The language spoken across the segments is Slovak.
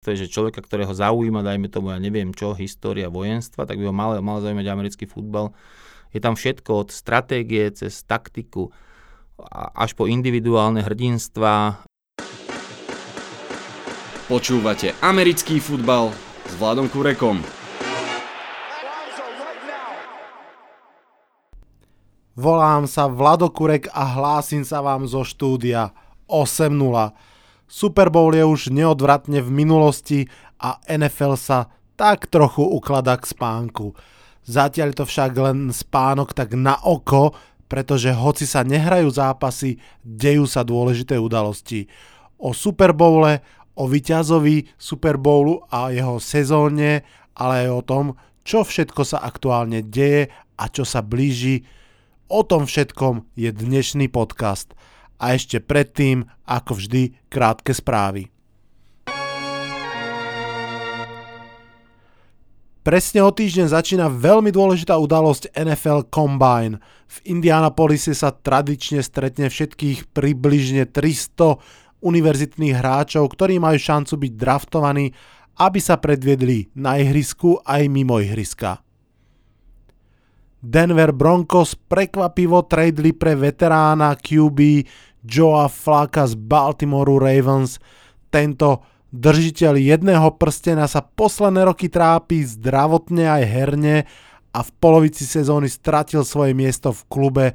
to je, že človeka, ktorého zaujíma, dajme tomu, ja neviem čo, história vojenstva, tak by ho mal, mal zaujímať americký futbal. Je tam všetko od stratégie cez taktiku až po individuálne hrdinstva. Počúvate americký futbal s Vladom Kurekom. Volám sa Vlado Kurek a hlásim sa vám zo štúdia 8.0. Super Bowl je už neodvratne v minulosti a NFL sa tak trochu ukladá k spánku. Zatiaľ to však len spánok tak na oko, pretože hoci sa nehrajú zápasy, dejú sa dôležité udalosti. O Super Bowle, o vyťazovi Super Bowlu a jeho sezóne, ale aj o tom, čo všetko sa aktuálne deje a čo sa blíži O tom všetkom je dnešný podcast. A ešte predtým, ako vždy, krátke správy. Presne o týždeň začína veľmi dôležitá udalosť NFL Combine. V Indianapolise sa tradične stretne všetkých približne 300 univerzitných hráčov, ktorí majú šancu byť draftovaní, aby sa predviedli na ihrisku aj mimo ihriska. Denver Broncos prekvapivo tradeli pre veterána QB Joa Flaka z Baltimore Ravens. Tento držiteľ jedného prstena sa posledné roky trápi zdravotne aj herne a v polovici sezóny stratil svoje miesto v klube,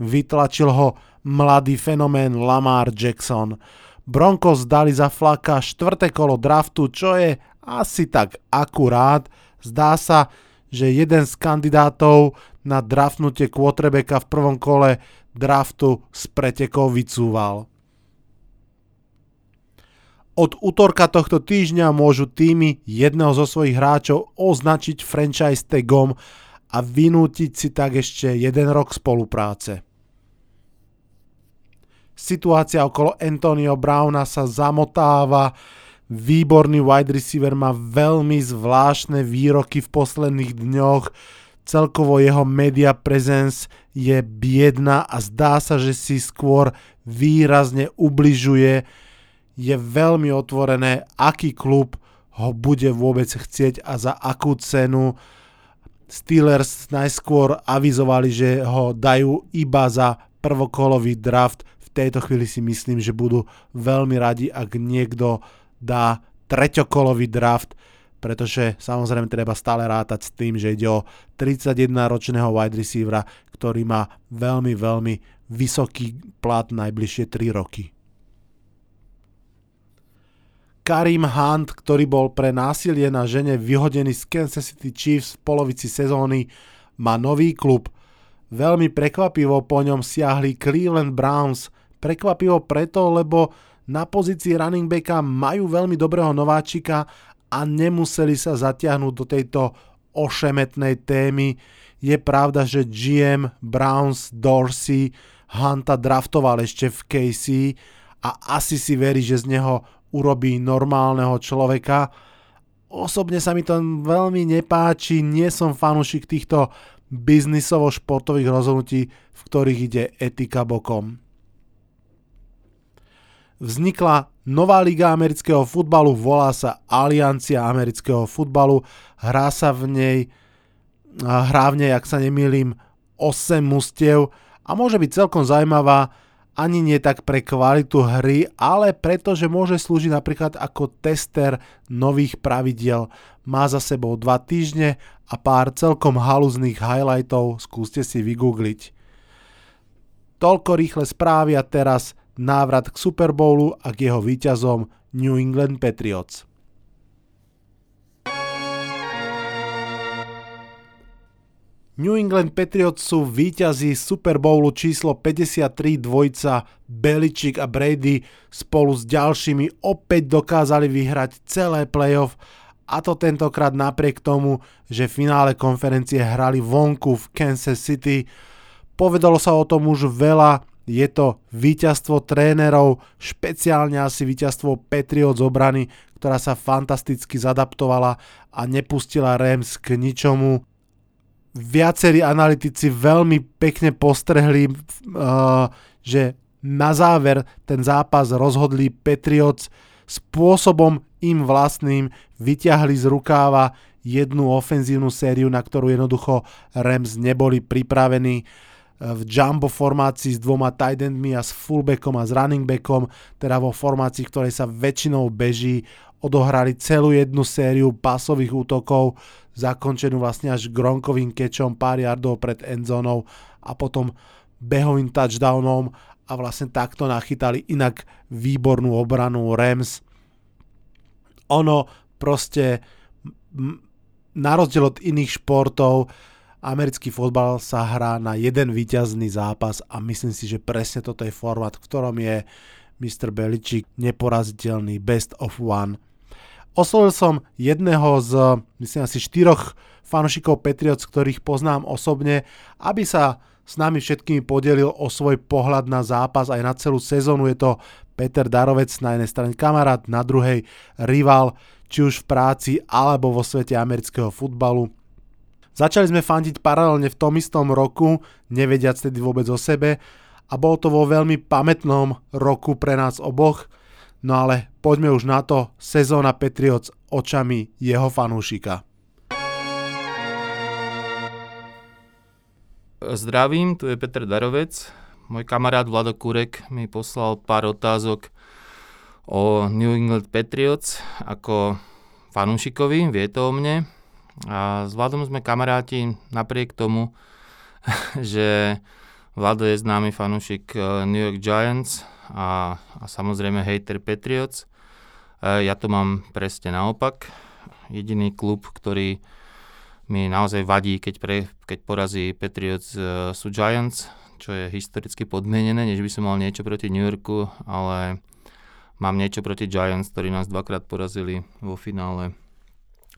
vytlačil ho mladý fenomén Lamar Jackson. Broncos dali za Flaka štvrté kolo draftu, čo je asi tak akurát. Zdá sa, že jeden z kandidátov na draftnutie quarterbacka v prvom kole draftu z pretekov vycúval. Od útorka tohto týždňa môžu týmy jedného zo svojich hráčov označiť franchise tagom a vynútiť si tak ešte jeden rok spolupráce. Situácia okolo Antonio Browna sa zamotáva, výborný wide receiver má veľmi zvláštne výroky v posledných dňoch, Celkovo jeho media presence je biedna a zdá sa, že si skôr výrazne ubližuje. Je veľmi otvorené, aký klub ho bude vôbec chcieť a za akú cenu. Steelers najskôr avizovali, že ho dajú iba za prvokolový draft. V tejto chvíli si myslím, že budú veľmi radi, ak niekto dá treťokolový draft pretože samozrejme treba stále rátať s tým, že ide o 31-ročného wide receivera, ktorý má veľmi, veľmi vysoký plat najbližšie 3 roky. Karim Hunt, ktorý bol pre násilie na žene vyhodený z Kansas City Chiefs v polovici sezóny, má nový klub. Veľmi prekvapivo po ňom siahli Cleveland Browns. Prekvapivo preto, lebo na pozícii running backa majú veľmi dobrého nováčika a nemuseli sa zatiahnuť do tejto ošemetnej témy. Je pravda, že GM Browns Dorsey Hunta draftoval ešte v KC a asi si verí, že z neho urobí normálneho človeka. Osobne sa mi to veľmi nepáči, nie som fanúšik týchto biznisovo-športových rozhodnutí, v ktorých ide etika bokom vznikla nová liga amerického futbalu, volá sa Aliancia amerického futbalu, hrá sa v nej, hrá v nej, ak sa nemýlim, 8 mustiev a môže byť celkom zaujímavá, ani nie tak pre kvalitu hry, ale preto, že môže slúžiť napríklad ako tester nových pravidiel. Má za sebou 2 týždne a pár celkom haluzných highlightov, skúste si vygoogliť. Toľko rýchle správy a teraz návrat k Super Bowlu a k jeho víťazom New England Patriots. New England Patriots sú víťazí Super Bowlu číslo 53 dvojca Belichick a Brady spolu s ďalšími opäť dokázali vyhrať celé playoff a to tentokrát napriek tomu, že v finále konferencie hrali vonku v Kansas City. Povedalo sa o tom už veľa, je to víťazstvo trénerov, špeciálne asi víťazstvo Patriot z obrany, ktorá sa fantasticky zadaptovala a nepustila Rams k ničomu. Viacerí analytici veľmi pekne postrehli, uh, že na záver ten zápas rozhodli Patriots spôsobom im vlastným vyťahli z rukáva jednu ofenzívnu sériu, na ktorú jednoducho Rams neboli pripravení v jumbo formácii s dvoma tight endmi a s fullbackom a s running backom, teda vo formácii, ktorej sa väčšinou beží, odohrali celú jednu sériu pasových útokov, zakončenú vlastne až Gronkovým kečom pár yardov pred endzónou a potom behovým touchdownom a vlastne takto nachytali inak výbornú obranu Rams. Ono proste na rozdiel od iných športov americký fotbal sa hrá na jeden výťazný zápas a myslím si, že presne toto je formát, v ktorom je Mr. Beličík neporaziteľný best of one. Oslovil som jedného z, myslím asi štyroch fanúšikov Patriots, ktorých poznám osobne, aby sa s nami všetkými podelil o svoj pohľad na zápas aj na celú sezónu. Je to Peter Darovec, na jednej strane kamarát, na druhej rival, či už v práci alebo vo svete amerického futbalu. Začali sme fandiť paralelne v tom istom roku, nevediac tedy vôbec o sebe a bolo to vo veľmi pamätnom roku pre nás oboch, no ale poďme už na to, sezóna Patriots očami jeho fanúšika. Zdravím, tu je Petr Darovec. Môj kamarát Vlado Kurek mi poslal pár otázok o New England Patriots ako fanúšikovi, vie to o mne. A s Vladom sme kamaráti napriek tomu, že Vlado je známy fanúšik eh, New York Giants a, a samozrejme hater Patriots. Eh, ja to mám presne naopak. Jediný klub, ktorý mi naozaj vadí, keď, pre, keď porazí Patriots eh, sú Giants, čo je historicky podmienené, než by som mal niečo proti New Yorku, ale mám niečo proti Giants, ktorí nás dvakrát porazili vo finále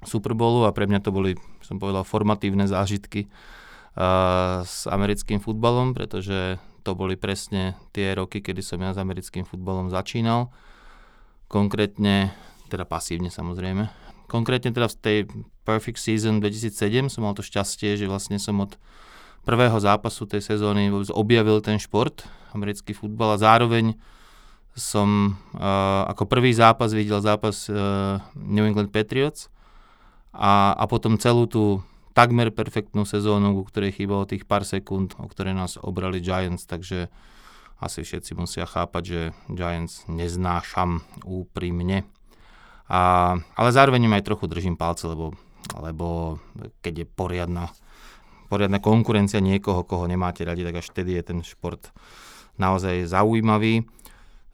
Super Bowlu a pre mňa to boli, som povedal, formatívne zážitky uh, s americkým futbalom, pretože to boli presne tie roky, kedy som ja s americkým futbalom začínal. Konkrétne, teda pasívne samozrejme. Konkrétne teda v tej Perfect Season 2007 som mal to šťastie, že vlastne som od prvého zápasu tej sezóny objavil ten šport, americký futbal a zároveň som uh, ako prvý zápas videl zápas uh, New England Patriots a, a potom celú tú takmer perfektnú sezónu, ku ktorej chýbalo tých pár sekúnd, o ktoré nás obrali Giants, takže asi všetci musia chápať, že Giants neznášam úprimne. A, ale zároveň im aj trochu držím palce, lebo, lebo keď je poriadna, poriadna konkurencia niekoho, koho nemáte radi, tak až vtedy je ten šport naozaj zaujímavý.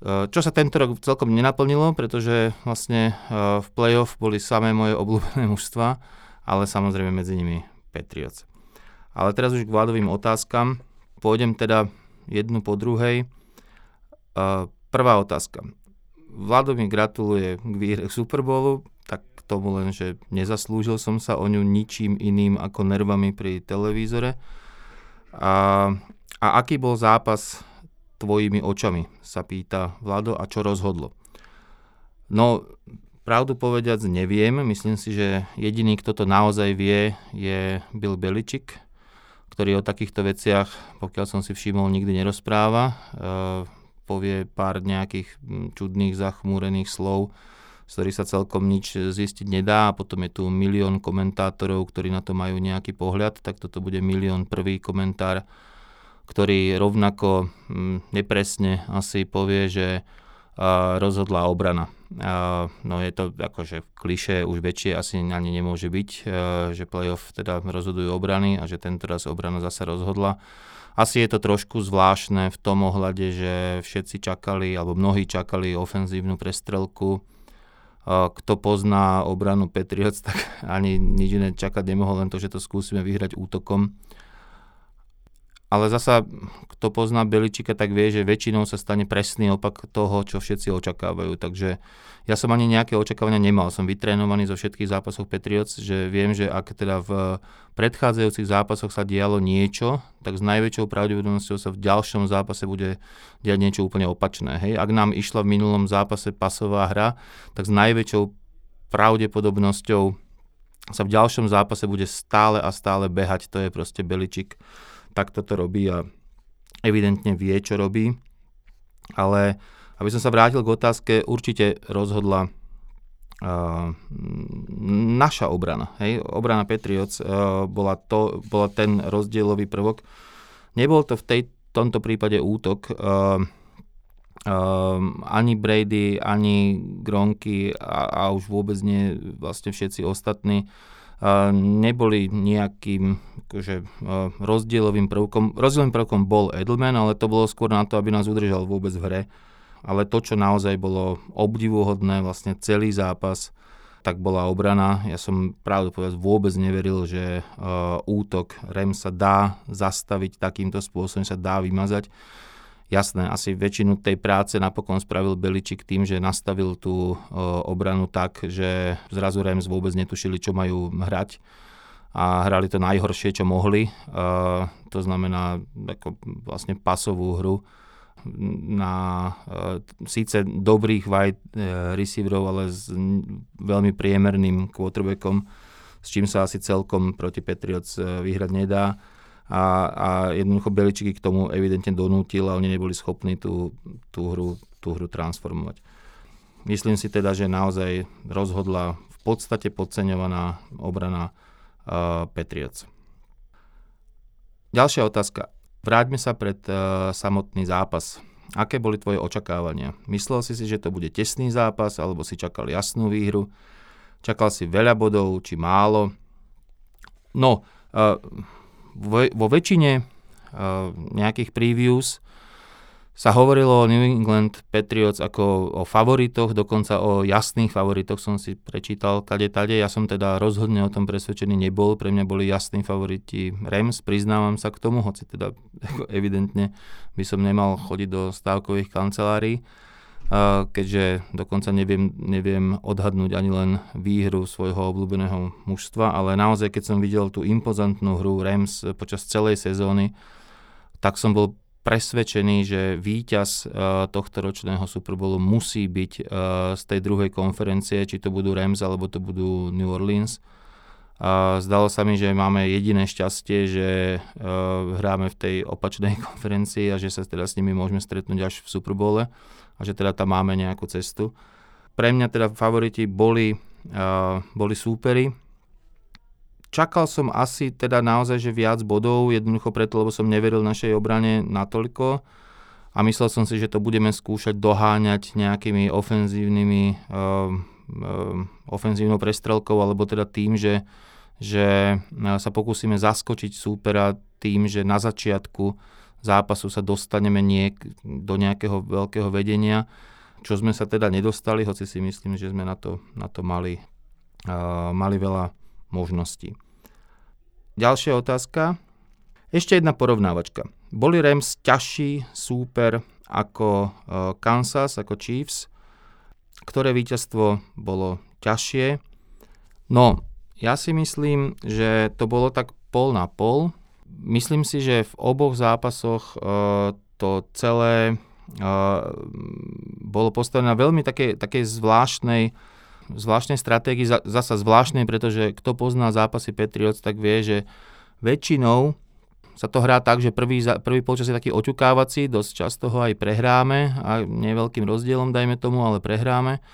Eh, čo sa tento rok celkom nenaplnilo, pretože vlastne eh, v playoff boli samé moje obľúbené mužstva, ale samozrejme medzi nimi Patriots. Ale teraz už k vládovým otázkam. Pôjdem teda jednu po druhej. Eh, prvá otázka. Vlado mi gratuluje k výhre Super Bowlu, tak k tomu len, že nezaslúžil som sa o ňu ničím iným ako nervami pri televízore. A, a aký bol zápas tvojimi očami, sa pýta Vlado, a čo rozhodlo. No, pravdu povediac neviem, myslím si, že jediný, kto to naozaj vie, je Bill Beličik, ktorý o takýchto veciach, pokiaľ som si všimol, nikdy nerozpráva. E, povie pár nejakých čudných, zachmúrených slov, z ktorých sa celkom nič zistiť nedá a potom je tu milión komentátorov, ktorí na to majú nejaký pohľad, tak toto bude milión prvý komentár ktorý rovnako mm, nepresne asi povie, že rozhodla obrana. No je to akože kliše už väčšie asi ani nemôže byť, že playoff teda rozhodujú obrany a že tento raz obrana zase rozhodla. Asi je to trošku zvláštne v tom ohľade, že všetci čakali, alebo mnohí čakali ofenzívnu prestrelku. Kto pozná obranu Patriots, tak ani nič iné čakať nemohol, len to, že to skúsime vyhrať útokom ale zasa, kto pozná Beličika, tak vie, že väčšinou sa stane presný opak toho, čo všetci očakávajú. Takže ja som ani nejaké očakávania nemal. Som vytrénovaný zo všetkých zápasov Patriots, že viem, že ak teda v predchádzajúcich zápasoch sa dialo niečo, tak s najväčšou pravdepodobnosťou sa v ďalšom zápase bude diať niečo úplne opačné. Hej? Ak nám išla v minulom zápase pasová hra, tak s najväčšou pravdepodobnosťou sa v ďalšom zápase bude stále a stále behať. To je proste Beličik tak toto robí a evidentne vie, čo robí. Ale aby som sa vrátil k otázke, určite rozhodla uh, naša obrana. Hej? Obrana Patriots uh, bola, to, bola ten rozdielový prvok. Nebol to v tej, tomto prípade útok. Uh, Um, ani Brady, ani Gronky a, a už vôbec nie vlastne všetci ostatní neboli nejakým akože, uh, rozdielovým prvkom. Rozdielovým prvkom bol Edelman, ale to bolo skôr na to, aby nás udržal vôbec v hre. Ale to, čo naozaj bolo obdivuhodné, vlastne celý zápas, tak bola obrana. Ja som pravdu povedať vôbec neveril, že uh, útok Rem sa dá zastaviť takýmto spôsobom, sa dá vymazať Jasné, asi väčšinu tej práce napokon spravil Beličik tým, že nastavil tú obranu tak, že zrazu Rams vôbec netušili, čo majú hrať a hrali to najhoršie, čo mohli. to znamená ako vlastne pasovú hru na síce dobrých wide e, receiverov, ale s veľmi priemerným quarterbackom, s čím sa asi celkom proti Patriots e, vyhrať nedá a, a jednoducho Beličiky k tomu evidentne donútil a oni neboli schopní tú, tú, hru, tú hru transformovať. Myslím si teda, že naozaj rozhodla v podstate podceňovaná obrana uh, Patriots. Ďalšia otázka. Vráťme sa pred uh, samotný zápas. Aké boli tvoje očakávania? Myslel si si, že to bude tesný zápas, alebo si čakal jasnú výhru? Čakal si veľa bodov, či málo? No, uh, vo, väčšine uh, nejakých previews sa hovorilo o New England Patriots ako o favoritoch, dokonca o jasných favoritoch som si prečítal kade tade. Ja som teda rozhodne o tom presvedčený nebol. Pre mňa boli jasní favoriti Rams, priznávam sa k tomu, hoci teda evidentne by som nemal chodiť do stávkových kancelárií keďže dokonca neviem, neviem odhadnúť ani len výhru svojho obľúbeného mužstva, ale naozaj, keď som videl tú impozantnú hru Rams počas celej sezóny, tak som bol presvedčený, že víťaz tohto ročného Super Bowlu musí byť z tej druhej konferencie, či to budú Rams alebo to budú New Orleans. zdalo sa mi, že máme jediné šťastie, že hráme v tej opačnej konferencii a že sa teda s nimi môžeme stretnúť až v Super Bowle a že teda tam máme nejakú cestu. Pre mňa teda favoriti boli, uh, boli súperi. Čakal som asi teda naozaj, že viac bodov, jednoducho preto, lebo som neveril našej obrane natoľko a myslel som si, že to budeme skúšať doháňať nejakými ofenzívnymi uh, uh, ofenzívnou prestrelkou, alebo teda tým, že, že sa pokúsime zaskočiť súpera tým, že na začiatku zápasu sa dostaneme niek- do nejakého veľkého vedenia, čo sme sa teda nedostali, hoci si myslím, že sme na to, na to mali, uh, mali veľa možností. Ďalšia otázka. Ešte jedna porovnávačka. Boli Rams ťažší súper ako uh, Kansas, ako Chiefs? Ktoré víťazstvo bolo ťažšie? No, ja si myslím, že to bolo tak pol na pol. Myslím si, že v oboch zápasoch uh, to celé uh, bolo postavené na veľmi takej, takej zvláštnej, zvláštnej stratégii, zasa zvláštnej, pretože kto pozná zápasy Patriots, tak vie, že väčšinou sa to hrá tak, že prvý, prvý polčas je taký oťukávací, dosť často ho aj prehráme, a neveľkým rozdielom dajme tomu, ale prehráme.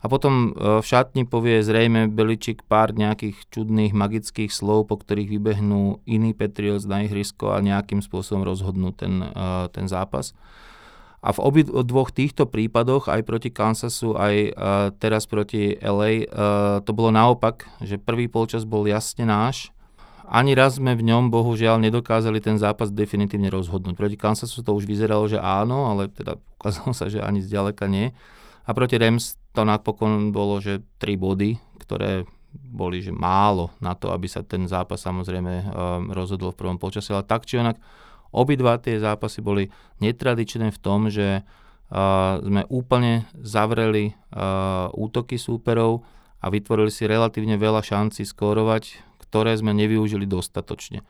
A potom e, v šatni povie zrejme Beličik pár nejakých čudných magických slov, po ktorých vybehnú iní Patriots na ihrisko a nejakým spôsobom rozhodnú ten, e, ten zápas. A v obi dvoch týchto prípadoch, aj proti Kansasu, aj uh, teraz proti LA, to bolo naopak, že prvý polčas bol jasne náš. Ani raz sme v ňom, bohužiaľ, nedokázali ten zápas definitívne rozhodnúť. Proti Kansasu to už vyzeralo, že áno, ale teda ukázalo sa, že ani zďaleka nie. A proti Rams to napokon bolo, že 3 body, ktoré boli že málo na to, aby sa ten zápas samozrejme um, rozhodol v prvom počasí, ale tak či onak obidva tie zápasy boli netradičné v tom, že uh, sme úplne zavreli uh, útoky súperov a vytvorili si relatívne veľa šancí skórovať, ktoré sme nevyužili dostatočne.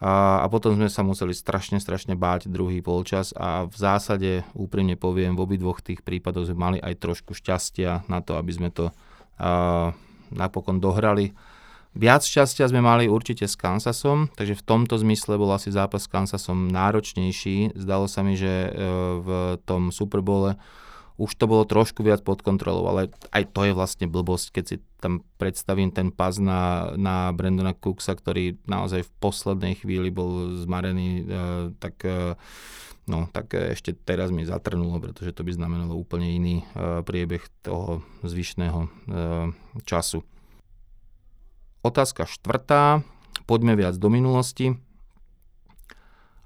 A, a potom sme sa museli strašne, strašne báť druhý polčas a v zásade, úprimne poviem, v obidvoch tých prípadoch sme mali aj trošku šťastia na to, aby sme to a, napokon dohrali. Viac šťastia sme mali určite s Kansasom, takže v tomto zmysle bol asi zápas s Kansasom náročnejší. Zdalo sa mi, že e, v tom Superbole už to bolo trošku viac pod kontrolou, ale aj to je vlastne blbosť, keď si tam predstavím ten pas na, na Brandona Cooksa, ktorý naozaj v poslednej chvíli bol zmarený, uh, tak, uh, no, tak ešte teraz mi zatrnulo, pretože to by znamenalo úplne iný uh, priebeh toho zvyšného času. Otázka štvrtá, poďme viac do minulosti.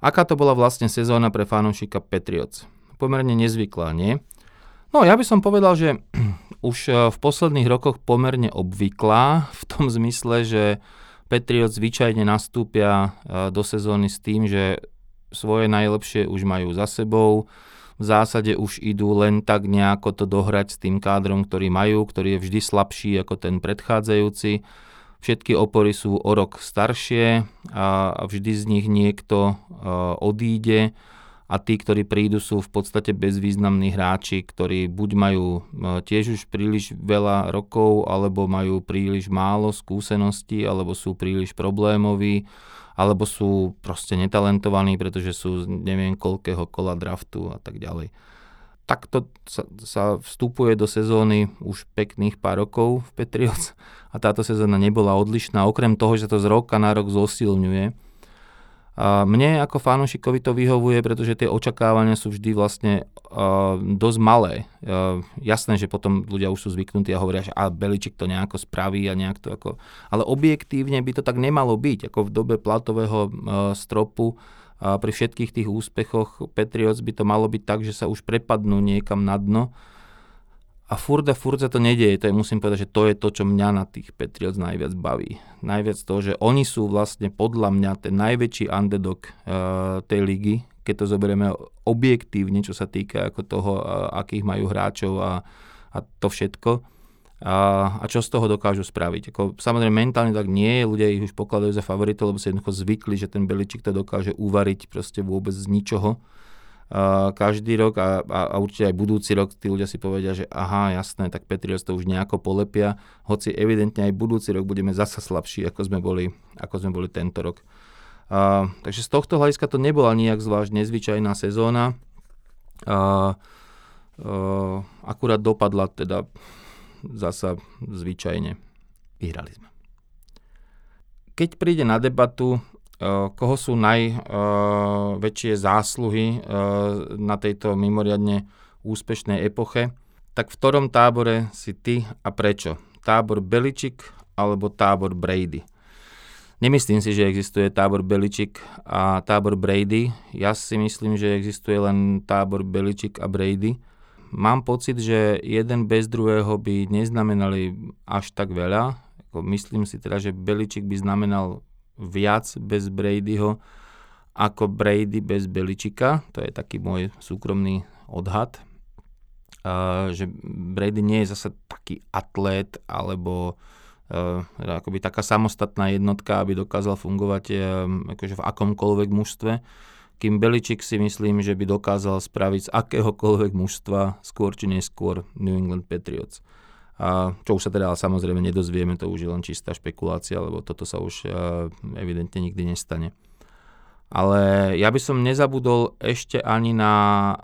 Aká to bola vlastne sezóna pre fanúšika Patriots? Pomerne nezvyklá, nie? No ja by som povedal, že už e, v posledných rokoch pomerne obvyklá v tom zmysle, že Patriots zvyčajne nastúpia e, do sezóny s tým, že svoje najlepšie už majú za sebou, v zásade už idú len tak nejako to dohrať s tým kádrom, ktorý majú, ktorý je vždy slabší ako ten predchádzajúci. Všetky opory sú o rok staršie a vždy z nich niekto e, odíde a tí, ktorí prídu, sú v podstate bezvýznamní hráči, ktorí buď majú e, tiež už príliš veľa rokov, alebo majú príliš málo skúseností, alebo sú príliš problémoví, alebo sú proste netalentovaní, pretože sú neviem koľkého kola draftu a tak ďalej. Takto sa, sa vstupuje do sezóny už pekných pár rokov v Patriots a táto sezóna nebola odlišná, okrem toho, že to z roka na rok zosilňuje a mne ako fanúšikovi to vyhovuje, pretože tie očakávania sú vždy vlastne uh, dosť malé. Uh, jasné, že potom ľudia už sú zvyknutí a hovoria, že a Beličik to nejako spraví a nejak to ako... Ale objektívne by to tak nemalo byť, ako v dobe platového uh, stropu a pri všetkých tých úspechoch Patriots by to malo byť tak, že sa už prepadnú niekam na dno a furt a furt sa to nedieje, to je, musím povedať, že to je to, čo mňa na tých Patriots najviac baví. Najviac to, že oni sú vlastne podľa mňa ten najväčší underdog uh, tej ligy, keď to zoberieme objektívne, čo sa týka ako toho, uh, akých majú hráčov a, a to všetko. A, a čo z toho dokážu spraviť. Ako, samozrejme mentálne tak nie ľudia ich už pokladajú za favoritov, lebo sa jednoducho zvykli, že ten Beličik to dokáže uvariť proste vôbec z ničoho každý rok a, a, a určite aj budúci rok tí ľudia si povedia, že aha, jasné, tak Patriots to už nejako polepia, hoci evidentne aj budúci rok budeme zasa slabší, ako sme boli, ako sme boli tento rok. Uh, takže z tohto hľadiska to nebola nejak zvlášť nezvyčajná sezóna. Uh, uh, akurát dopadla teda zasa zvyčajne. Vyhrali sme. Keď príde na debatu koho sú najväčšie eh, zásluhy eh, na tejto mimoriadne úspešnej epoche, tak v ktorom tábore si ty a prečo? Tábor Beličik alebo tábor Brady? Nemyslím si, že existuje tábor Beličik a tábor Brady. Ja si myslím, že existuje len tábor Beličik a Brady. Mám pocit, že jeden bez druhého by neznamenali až tak veľa. Myslím si teda, že Beličik by znamenal viac bez Bradyho ako Brady bez Beličika. To je taký môj súkromný odhad. Uh, že Brady nie je zase taký atlét alebo uh, akoby taká samostatná jednotka, aby dokázal fungovať uh, akože v akomkoľvek mužstve. Kým Beličik si myslím, že by dokázal spraviť z akéhokoľvek mužstva skôr či neskôr New England Patriots. A čo už sa teda samozrejme nedozvieme, to už je len čistá špekulácia, lebo toto sa už evidentne nikdy nestane. Ale ja by som nezabudol ešte ani na,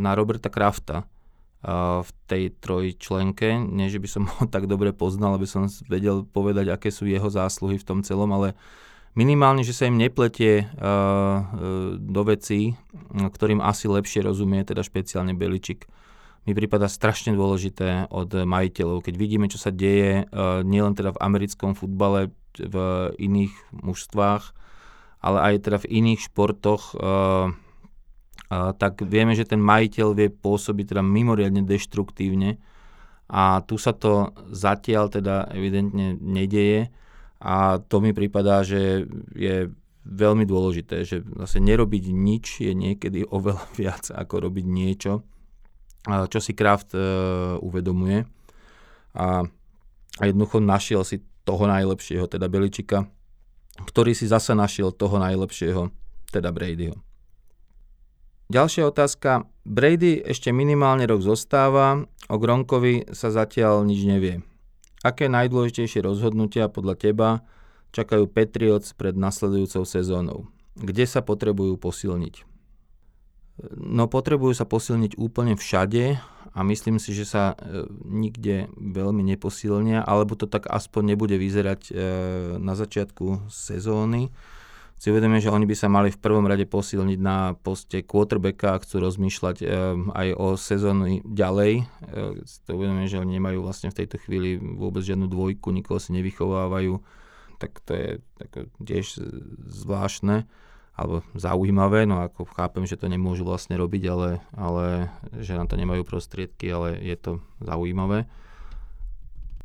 na Roberta Krafta v tej trojčlenke. Nie, že by som ho tak dobre poznal, aby som vedel povedať, aké sú jeho zásluhy v tom celom, ale minimálne, že sa im nepletie do vecí, ktorým asi lepšie rozumie, teda špeciálne Beličik mi prípada strašne dôležité od majiteľov. Keď vidíme, čo sa deje uh, nielen teda v americkom futbale, v iných mužstvách, ale aj teda v iných športoch, uh, uh, tak vieme, že ten majiteľ vie pôsobiť teda mimoriadne deštruktívne. A tu sa to zatiaľ teda evidentne nedeje. A to mi prípadá, že je veľmi dôležité, že vlastne nerobiť nič je niekedy oveľa viac ako robiť niečo čo si Kraft uh, uvedomuje. A, a jednoducho našiel si toho najlepšieho, teda Beličika, ktorý si zase našiel toho najlepšieho, teda Bradyho. Ďalšia otázka. Brady ešte minimálne rok zostáva, o Gronkovi sa zatiaľ nič nevie. Aké najdôležitejšie rozhodnutia podľa teba čakajú Patriots pred nasledujúcou sezónou? Kde sa potrebujú posilniť? No potrebujú sa posilniť úplne všade a myslím si, že sa e, nikde veľmi neposilnia, alebo to tak aspoň nebude vyzerať e, na začiatku sezóny. Si uvedomím, že oni by sa mali v prvom rade posilniť na poste quarterbacka a chcú rozmýšľať e, aj o sezóny ďalej. Si to uvedomím, že oni nemajú vlastne v tejto chvíli vôbec žiadnu dvojku, nikoho si nevychovávajú. Tak to je tak tiež zvláštne alebo zaujímavé, no ako chápem, že to nemôžu vlastne robiť, ale, ale že na to nemajú prostriedky, ale je to zaujímavé.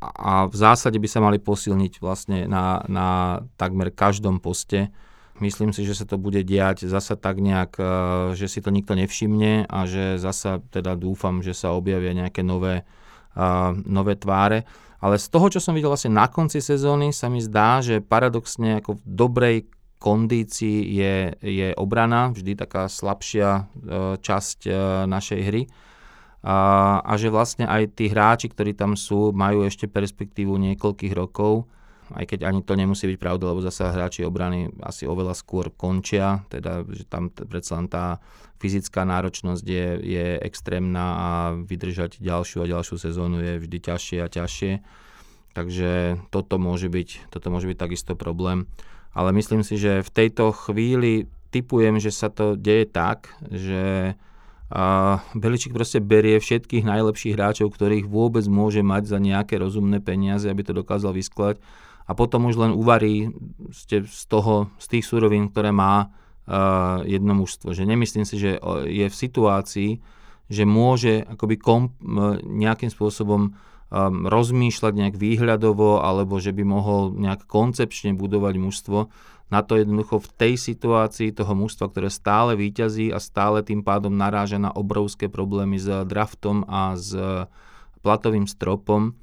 A v zásade by sa mali posilniť vlastne na, na takmer každom poste. Myslím si, že sa to bude diať zasa tak nejak, e, že si to nikto nevšimne a že zasa teda dúfam, že sa objavia nejaké nové, uh, nové tváre. Ale z toho, čo som videl vlastne na konci sezóny, sa mi zdá, že paradoxne ako v dobrej kondícii je, je obrana, vždy taká slabšia e, časť e, našej hry. A, a že vlastne aj tí hráči, ktorí tam sú, majú ešte perspektívu niekoľkých rokov, aj keď ani to nemusí byť pravda, lebo zase hráči obrany asi oveľa skôr končia, teda že tam predsa len tá fyzická náročnosť je, je extrémna a vydržať ďalšiu a ďalšiu sezónu je vždy ťažšie a ťažšie. Takže toto môže byť, toto môže byť takisto problém ale myslím si, že v tejto chvíli typujem, že sa to deje tak, že a Beličík proste berie všetkých najlepších hráčov, ktorých vôbec môže mať za nejaké rozumné peniaze, aby to dokázal vyskladať a potom už len uvarí z toho, z tých surovín, ktoré má uh, jedno mužstvo. Že nemyslím si, že je v situácii, že môže akoby komp, nejakým spôsobom um, rozmýšľať nejak výhľadovo alebo že by mohol nejak koncepčne budovať mužstvo. Na to jednoducho v tej situácii toho mužstva, ktoré stále výťazí a stále tým pádom naráža na obrovské problémy s draftom a s platovým stropom,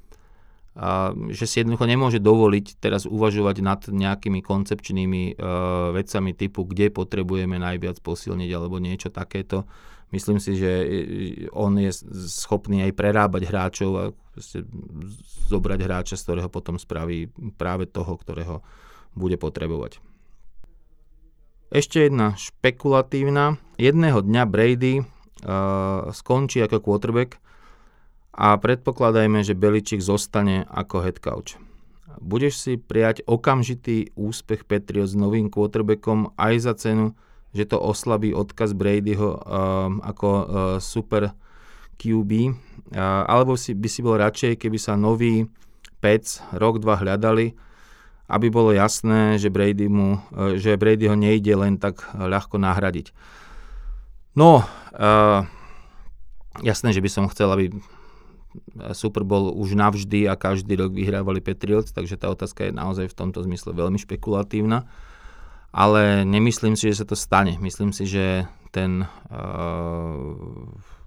a, že si jednoducho nemôže dovoliť teraz uvažovať nad nejakými koncepčnými uh, vecami typu, kde potrebujeme najviac posilniť alebo niečo takéto Myslím si, že on je schopný aj prerábať hráčov a zobrať hráča, z ktorého potom spraví práve toho, ktorého bude potrebovať. Ešte jedna špekulatívna. Jedného dňa Brady uh, skončí ako quarterback a predpokladajme, že Beličík zostane ako head coach. Budeš si prijať okamžitý úspech Patriots s novým quarterbackom aj za cenu, že to oslabí odkaz Bradyho uh, ako uh, super QB, uh, alebo si, by si bol radšej, keby sa nový Pec rok, dva hľadali, aby bolo jasné, že Brady, mu, uh, že Brady ho nejde len tak ľahko nahradiť. No, uh, jasné, že by som chcel, aby Super Bowl už navždy a každý rok vyhrávali Patriots, takže tá otázka je naozaj v tomto zmysle veľmi špekulatívna ale nemyslím si, že sa to stane. Myslím si, že ten uh,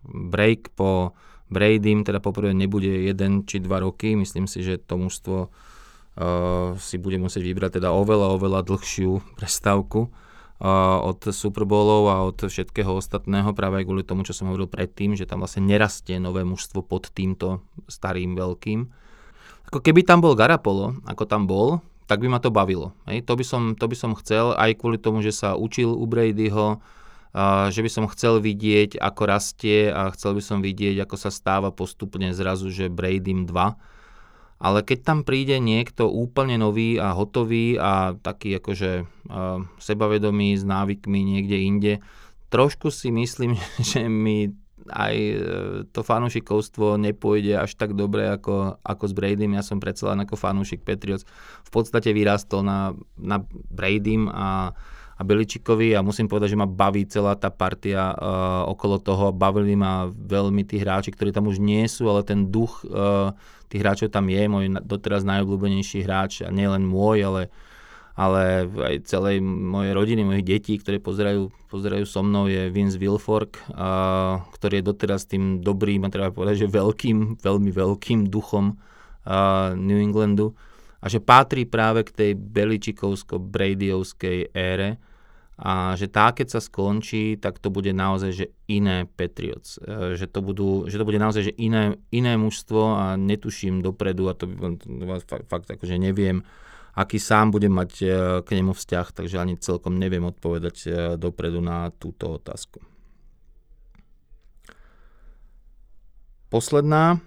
break po Bradym teda poprvé nebude jeden či dva roky. Myslím si, že to mužstvo uh, si bude musieť vybrať teda oveľa, oveľa dlhšiu prestávku od Super Bowlov a od všetkého ostatného práve aj kvôli tomu, čo som hovoril predtým, že tam vlastne nerastie nové mužstvo pod týmto starým veľkým. Ako keby tam bol Garapolo, ako tam bol, tak by ma to bavilo. Hej. To, by som, to by som chcel aj kvôli tomu, že sa učil u Bradyho, a že by som chcel vidieť, ako rastie a chcel by som vidieť, ako sa stáva postupne zrazu, že Bradym 2. Ale keď tam príde niekto úplne nový a hotový a taký akože uh, sebavedomý s návykmi niekde inde, trošku si myslím, že mi aj e, to fanúšikovstvo nepôjde až tak dobre ako, ako s Bradym. Ja som predsa len ako fanúšik Patriots v podstate vyrastol na, na Bradym a, a Beličikovi a musím povedať, že ma baví celá tá partia uh, okolo toho. Bavili ma veľmi tí hráči, ktorí tam už nie sú, ale ten duch uh, tých hráčov tam je. Môj doteraz najobľúbenejší hráč a nielen môj, ale ale aj celej mojej rodiny, mojich detí, ktoré pozerajú, pozerajú so mnou, je Vince Wilfork, a, ktorý je doteraz tým dobrým, a treba povedať, že veľkým, veľmi veľkým duchom a, New Englandu a že patrí práve k tej Beličikovsko-Bradyovskej ére a že tá, keď sa skončí, tak to bude naozaj že iné Patriots. E, že to, budú, že to bude naozaj že iné, iné mužstvo a netuším dopredu a to, to fakt, fakt akože neviem, aký sám budem mať e, k nemu vzťah, takže ani celkom neviem odpovedať e, dopredu na túto otázku. Posledná.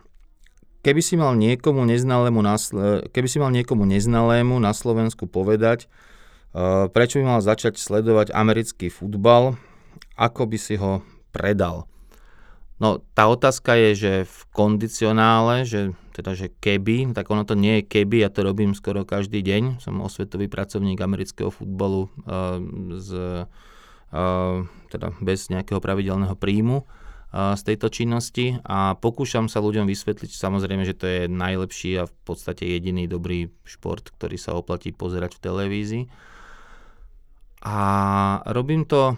Keby si mal niekomu neznalému na, keby si mal niekomu neznalému na Slovensku povedať, prečo by mal začať sledovať americký futbal, ako by si ho predal. No tá otázka je, že v kondicionále, že teda že keby, tak ono to nie je keby, ja to robím skoro každý deň. Som osvetový pracovník amerického futbalu uh, z, uh, teda bez nejakého pravidelného príjmu z tejto činnosti a pokúšam sa ľuďom vysvetliť samozrejme, že to je najlepší a v podstate jediný dobrý šport, ktorý sa oplatí pozerať v televízii. A robím to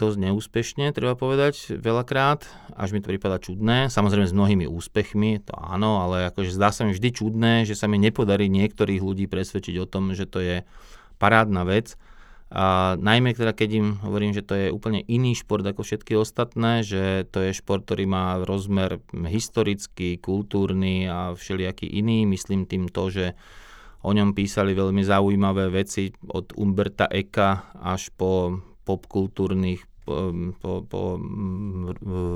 dosť neúspešne, treba povedať, veľakrát, až mi to prípada čudné, samozrejme s mnohými úspechmi, to áno, ale akože zdá sa mi vždy čudné, že sa mi nepodarí niektorých ľudí presvedčiť o tom, že to je parádna vec. A najmä teda, keď im hovorím, že to je úplne iný šport ako všetky ostatné, že to je šport, ktorý má rozmer historický, kultúrny a všelijaký iný. Myslím tým to, že o ňom písali veľmi zaujímavé veci od Umberta Eka až po popkultúrnych, po, po, po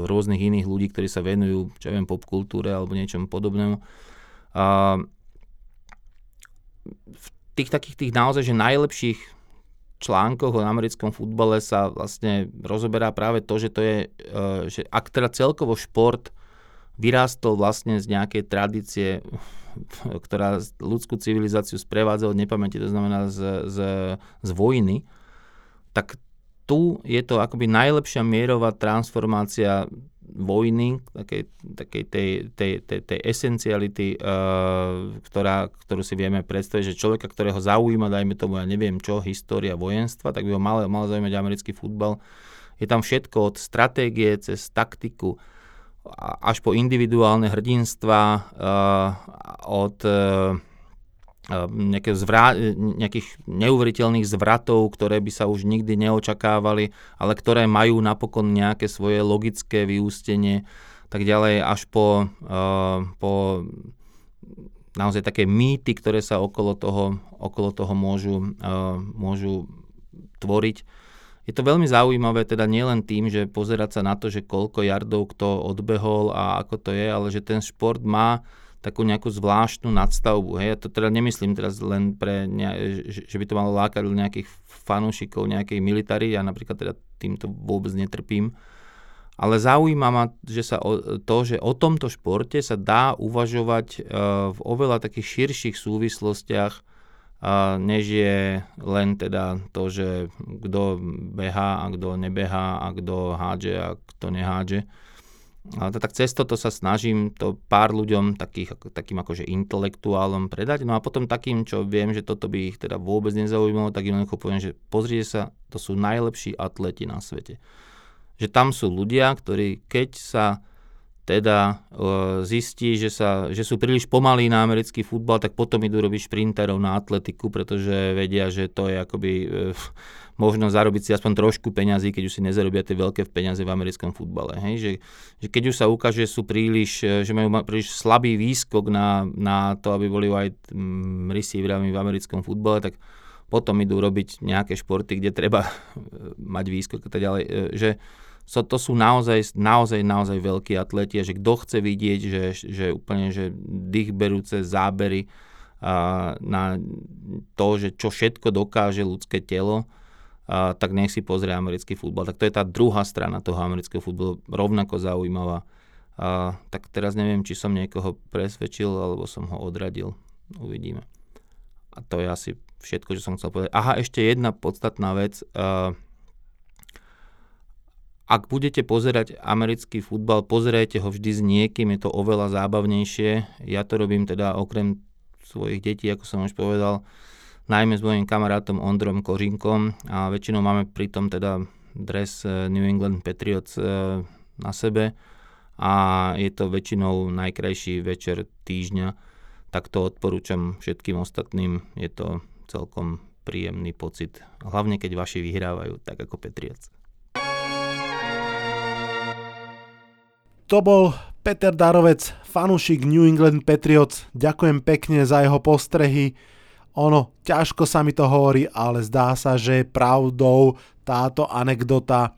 rôznych iných ľudí, ktorí sa venujú, čo viem, popkultúre alebo niečomu podobnému. A v tých takých tých naozaj, že najlepších článkoch o americkom futbale sa vlastne rozoberá práve to, že to je, e, že ak teda celkovo šport vyrástol vlastne z nejakej tradície, ktorá ľudskú civilizáciu sprevádzala od nepamäti, to znamená z, z, z vojny, tak tu je to akoby najlepšia mierová transformácia vojny, takej, takej tej, tej, tej, tej esenciality, uh, ktorá, ktorú si vieme predstaviť, že človeka, ktorého zaujíma, dajme tomu, ja neviem čo, história vojenstva, tak by ho mal, mal zaujímať americký futbal. Je tam všetko od stratégie cez taktiku až po individuálne hrdinstva, uh, od uh, nejaké zvrá, nejakých neuveriteľných zvratov, ktoré by sa už nikdy neočakávali, ale ktoré majú napokon nejaké svoje logické vyústenie, tak ďalej až po, po naozaj také mýty, ktoré sa okolo toho, okolo toho môžu, môžu tvoriť. Je to veľmi zaujímavé teda nielen tým, že pozerať sa na to, že koľko jardov kto odbehol a ako to je, ale že ten šport má takú nejakú zvláštnu nadstavbu. Hej. Ja to teda nemyslím teraz len pre, ne, že by to malo lákať nejakých fanúšikov nejakej military, ja napríklad teda týmto vôbec netrpím. Ale zaujíma ma, že sa o, to, že o tomto športe sa dá uvažovať uh, v oveľa takých širších súvislostiach, než je len teda to, že kto behá a kto nebehá a kto hádže a kto nehádže. Ale tak cez toto sa snažím to pár ľuďom, takých, takým akože intelektuálom predať. No a potom takým, čo viem, že toto by ich teda vôbec nezaujímalo, tak im poviem, že pozrite sa, to sú najlepší atleti na svete. Že tam sú ľudia, ktorí keď sa teda uh, zistí, že, sa, že sú príliš pomalí na americký futbal, tak potom idú robiť šprinterov na atletiku, pretože vedia, že to je akoby uh, možno zarobiť si aspoň trošku peňazí, keď už si nezarobia tie veľké peniaze v americkom futbale. Hej? Že, že keď už sa ukáže, že sú príliš, že majú príliš slabý výskok na, na to, aby boli aj mm, receiverami v americkom futbale, tak potom idú robiť nejaké športy, kde treba mať výskok a tak ďalej. E, že so, to sú naozaj, naozaj, naozaj veľkí atleti a že kto chce vidieť, že, že úplne že dýchberúce zábery a, na to, že čo všetko dokáže ľudské telo, a, tak nech si pozrie americký futbal. Tak to je tá druhá strana toho amerického futbalu, rovnako zaujímavá. A, tak teraz neviem, či som niekoho presvedčil, alebo som ho odradil. Uvidíme. A to je asi všetko, čo som chcel povedať. Aha, ešte jedna podstatná vec. A, ak budete pozerať americký futbal, pozerajte ho vždy s niekým, je to oveľa zábavnejšie. Ja to robím teda okrem svojich detí, ako som už povedal, najmä s mojim kamarátom Ondrom Kožinkom a väčšinou máme pritom teda dres eh, New England Patriots eh, na sebe a je to väčšinou najkrajší večer týždňa, tak to odporúčam všetkým ostatným, je to celkom príjemný pocit, hlavne keď vaši vyhrávajú, tak ako Patriots. To bol Peter Darovec, fanúšik New England Patriots. Ďakujem pekne za jeho postrehy ono, ťažko sa mi to hovorí, ale zdá sa, že je pravdou táto anekdota.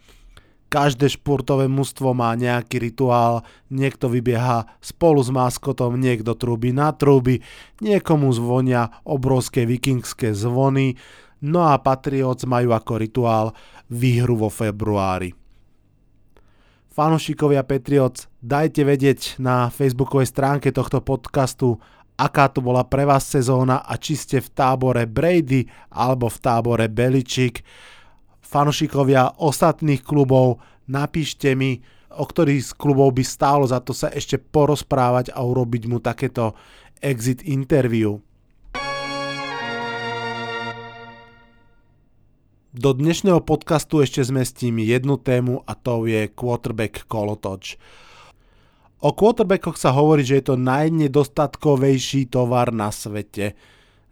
Každé športové mužstvo má nejaký rituál, niekto vybieha spolu s maskotom, niekto trúbi na trúby, niekomu zvonia obrovské vikingské zvony, no a Patriots majú ako rituál výhru vo februári. Fanušikovia Patriots, dajte vedieť na facebookovej stránke tohto podcastu, aká to bola pre vás sezóna a či ste v tábore Brady alebo v tábore Beličik fanušikovia ostatných klubov, napíšte mi, o ktorých z klubov by stálo za to sa ešte porozprávať a urobiť mu takéto exit interview. Do dnešného podcastu ešte zmestím jednu tému a to je quarterback kolotoč. O quarterbackoch sa hovorí, že je to najnedostatkovejší tovar na svete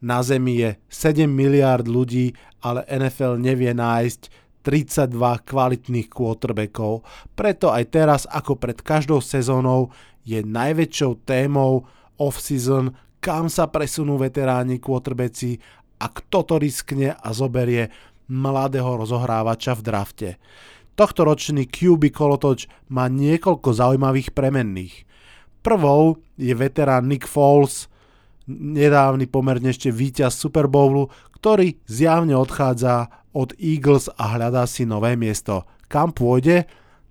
na Zemi je 7 miliard ľudí, ale NFL nevie nájsť 32 kvalitných quarterbackov. Preto aj teraz, ako pred každou sezónou, je najväčšou témou off-season, kam sa presunú veteráni quarterbacki a kto to riskne a zoberie mladého rozohrávača v drafte. Tohto ročný QB kolotoč má niekoľko zaujímavých premenných. Prvou je veterán Nick Foles, nedávny pomerne ešte víťaz Super Bowlu, ktorý zjavne odchádza od Eagles a hľadá si nové miesto. Kam pôjde?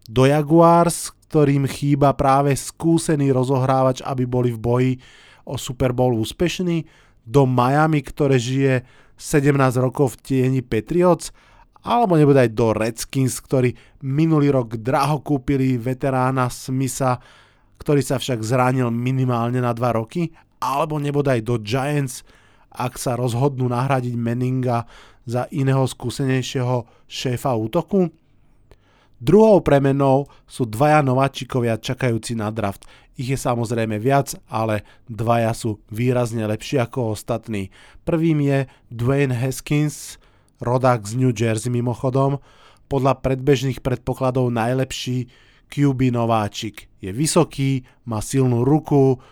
Do Jaguars, ktorým chýba práve skúsený rozohrávač, aby boli v boji o Super Bowl úspešní, do Miami, ktoré žije 17 rokov v tieni Patriots, alebo nebude aj do Redskins, ktorí minulý rok draho kúpili veterána Smitha, ktorý sa však zranil minimálne na 2 roky alebo nebodaj do Giants, ak sa rozhodnú nahradiť Meninga za iného skúsenejšieho šéfa útoku? Druhou premenou sú dvaja nováčikovia čakajúci na draft. Ich je samozrejme viac, ale dvaja sú výrazne lepší ako ostatní. Prvým je Dwayne Haskins, rodák z New Jersey mimochodom, podľa predbežných predpokladov najlepší QB nováčik. Je vysoký, má silnú ruku,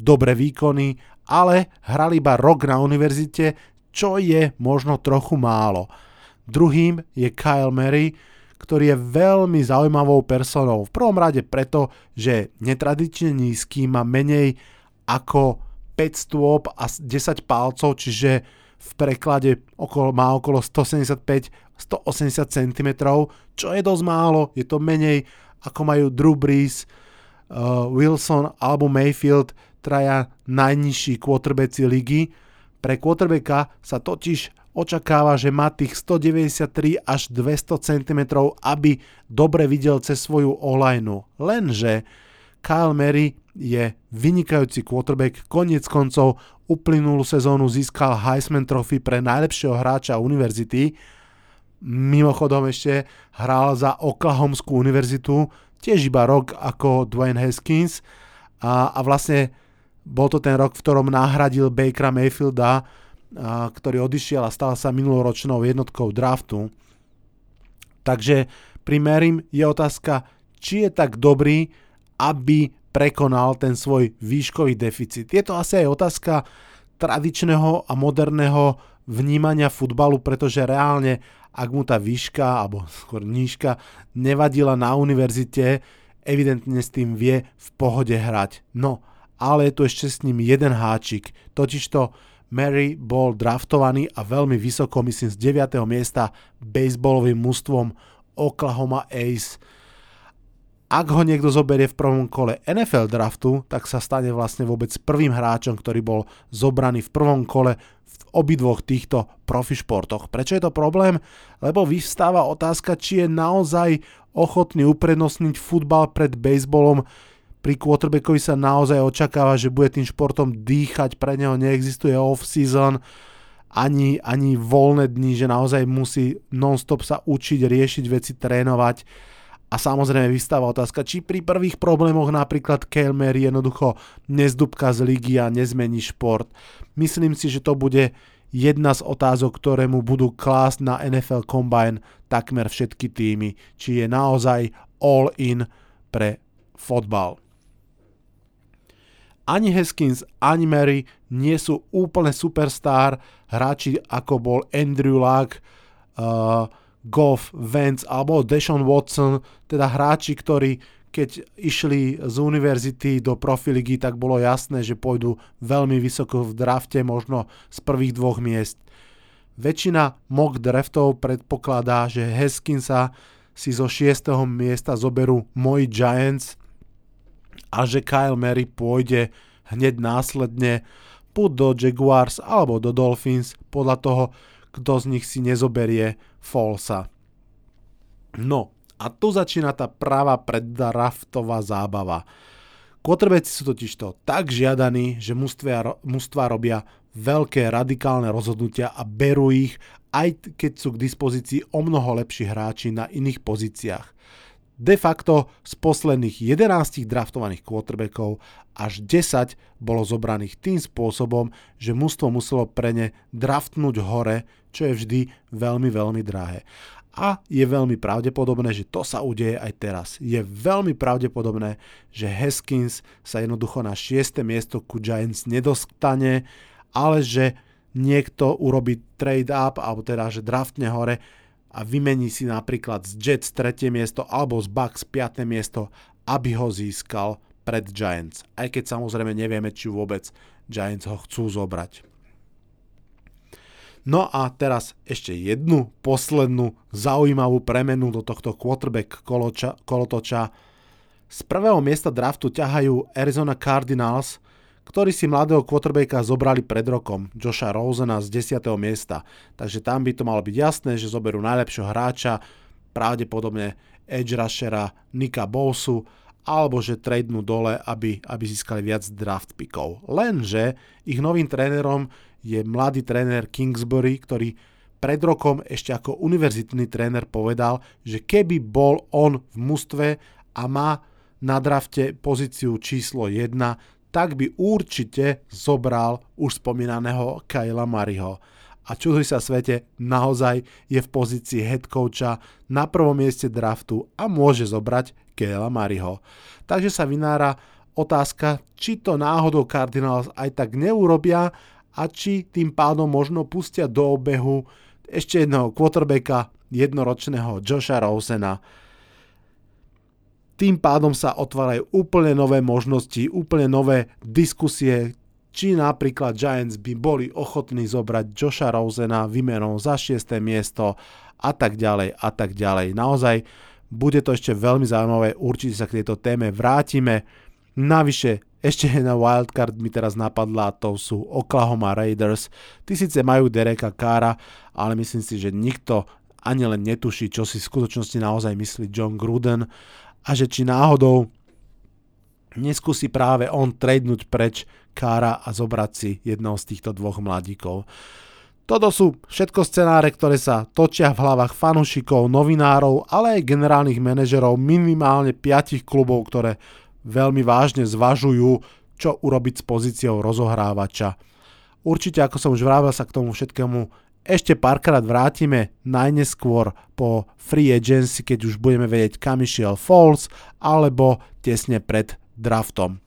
dobré výkony, ale hral iba rok na univerzite, čo je možno trochu málo. Druhým je Kyle Mary, ktorý je veľmi zaujímavou personou. V prvom rade preto, že netradične nízky, má menej ako 5 stôp a 10 palcov, čiže v preklade okolo, má okolo 175-180 cm, čo je dosť málo, je to menej ako majú Drew Brees, uh, Wilson alebo Mayfield, traja najnižší quarterbacki ligy. Pre quarterbacka sa totiž očakáva, že má tých 193 až 200 cm, aby dobre videl cez svoju olajnu. Lenže Kyle Mary je vynikajúci quarterback, koniec koncov uplynulú sezónu získal Heisman Trophy pre najlepšieho hráča univerzity. Mimochodom ešte hral za Oklahomskú univerzitu, tiež iba rok ako Dwayne Haskins a, a vlastne bol to ten rok, v ktorom nahradil Bakera Mayfielda, ktorý odišiel a stal sa minuloročnou jednotkou draftu. Takže pri Merim je otázka, či je tak dobrý, aby prekonal ten svoj výškový deficit. Je to asi aj otázka tradičného a moderného vnímania futbalu, pretože reálne, ak mu tá výška, alebo skôr nížka, nevadila na univerzite, evidentne s tým vie v pohode hrať. No, ale je tu ešte s ním jeden háčik. Totižto Mary bol draftovaný a veľmi vysoko, myslím z 9. miesta baseballovým mužstvom Oklahoma Ace. Ak ho niekto zoberie v prvom kole NFL draftu, tak sa stane vlastne vôbec prvým hráčom, ktorý bol zobraný v prvom kole v obidvoch týchto profi športoch. Prečo je to problém? Lebo vyvstáva otázka, či je naozaj ochotný uprednostniť futbal pred baseballom, pri quarterbackovi sa naozaj očakáva, že bude tým športom dýchať, pre neho neexistuje off-season, ani, ani voľné dni, že naozaj musí non-stop sa učiť, riešiť veci, trénovať. A samozrejme vystáva otázka, či pri prvých problémoch napríklad Kelmer jednoducho nezdúbka z ligy a nezmení šport. Myslím si, že to bude jedna z otázok, ktoré mu budú klásť na NFL Combine takmer všetky týmy, či je naozaj all in pre fotbal ani Haskins, ani Mary nie sú úplne superstar hráči ako bol Andrew Luck, uh, Goff, Vance alebo Deshaun Watson, teda hráči, ktorí keď išli z univerzity do profiligy, tak bolo jasné, že pôjdu veľmi vysoko v drafte, možno z prvých dvoch miest. Väčšina mock draftov predpokladá, že Heskinsa si zo 6. miesta zoberú moji Giants a že Kyle Mary pôjde hneď následne buď do Jaguars alebo do Dolphins podľa toho, kto z nich si nezoberie Falsa. No a tu začína tá práva preddraftová zábava. Quarterbacki sú totižto tak žiadaní, že mužstva robia veľké radikálne rozhodnutia a berú ich, aj keď sú k dispozícii o mnoho lepší hráči na iných pozíciách. De facto z posledných 11 draftovaných quarterbackov až 10 bolo zobraných tým spôsobom, že mužstvo muselo pre ne draftnúť hore, čo je vždy veľmi, veľmi drahé. A je veľmi pravdepodobné, že to sa udeje aj teraz. Je veľmi pravdepodobné, že Haskins sa jednoducho na 6. miesto ku Giants nedostane, ale že niekto urobí trade up, alebo teda, že draftne hore a vymení si napríklad z Jets 3. miesto alebo z Bucks 5. miesto, aby ho získal pred Giants. Aj keď samozrejme nevieme, či vôbec Giants ho chcú zobrať. No a teraz ešte jednu poslednú zaujímavú premenu do tohto quarterback koloča, kolotoča. Z prvého miesta draftu ťahajú Arizona Cardinals – ktorí si mladého quarterbacka zobrali pred rokom, Josha Rosena z 10. miesta. Takže tam by to malo byť jasné, že zoberú najlepšieho hráča, pravdepodobne edge rushera Nika Bosu, alebo že tradenú dole, aby, aby získali viac draft pickov. Lenže ich novým trénerom je mladý tréner Kingsbury, ktorý pred rokom ešte ako univerzitný tréner povedal, že keby bol on v mústve a má na drafte pozíciu číslo 1, tak by určite zobral už spomínaného Kyla Mariho. A čuduj sa svete, naozaj je v pozícii head coacha na prvom mieste draftu a môže zobrať Kyla Mariho. Takže sa vynára otázka, či to náhodou Cardinals aj tak neurobia a či tým pádom možno pustia do obehu ešte jedného quarterbacka, jednoročného Josha Rosena, tým pádom sa otvárajú úplne nové možnosti, úplne nové diskusie, či napríklad Giants by boli ochotní zobrať Josha Rosena výmenou za 6. miesto a tak ďalej a tak ďalej. Naozaj bude to ešte veľmi zaujímavé, určite sa k tejto téme vrátime. Navyše, ešte jedna wildcard mi teraz napadla, to sú Oklahoma Raiders. Ty síce majú Dereka Kára, ale myslím si, že nikto ani len netuší, čo si v skutočnosti naozaj myslí John Gruden a že či náhodou neskúsi práve on tradenúť preč Kára a zobrať si jedného z týchto dvoch mladíkov. Toto sú všetko scenáre, ktoré sa točia v hlavách fanúšikov, novinárov, ale aj generálnych manažerov minimálne 5 klubov, ktoré veľmi vážne zvažujú, čo urobiť s pozíciou rozohrávača. Určite, ako som už vravel, sa k tomu všetkému ešte párkrát vrátime najneskôr po free agency, keď už budeme vedieť, kam išiel Falls, alebo tesne pred draftom.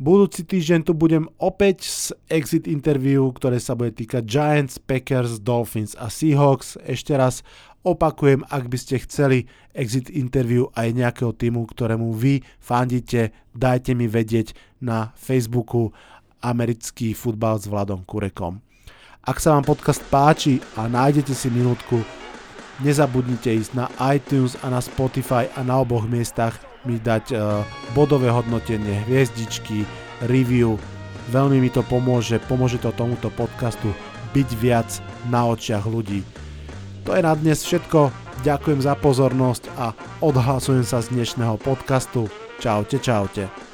Budúci týždeň tu budem opäť s exit interview, ktoré sa bude týkať Giants, Packers, Dolphins a Seahawks. Ešte raz opakujem, ak by ste chceli exit interview aj nejakého týmu, ktorému vy fandíte, dajte mi vedieť na Facebooku americký futbal s Vladom Kurekom. Ak sa vám podcast páči a nájdete si minútku, nezabudnite ísť na iTunes a na Spotify a na oboch miestach mi dať uh, bodové hodnotenie, hviezdičky, review. Veľmi mi to pomôže, pomôže to tomuto podcastu byť viac na očiach ľudí. To je na dnes všetko, ďakujem za pozornosť a odhlasujem sa z dnešného podcastu. Čaute, čaute.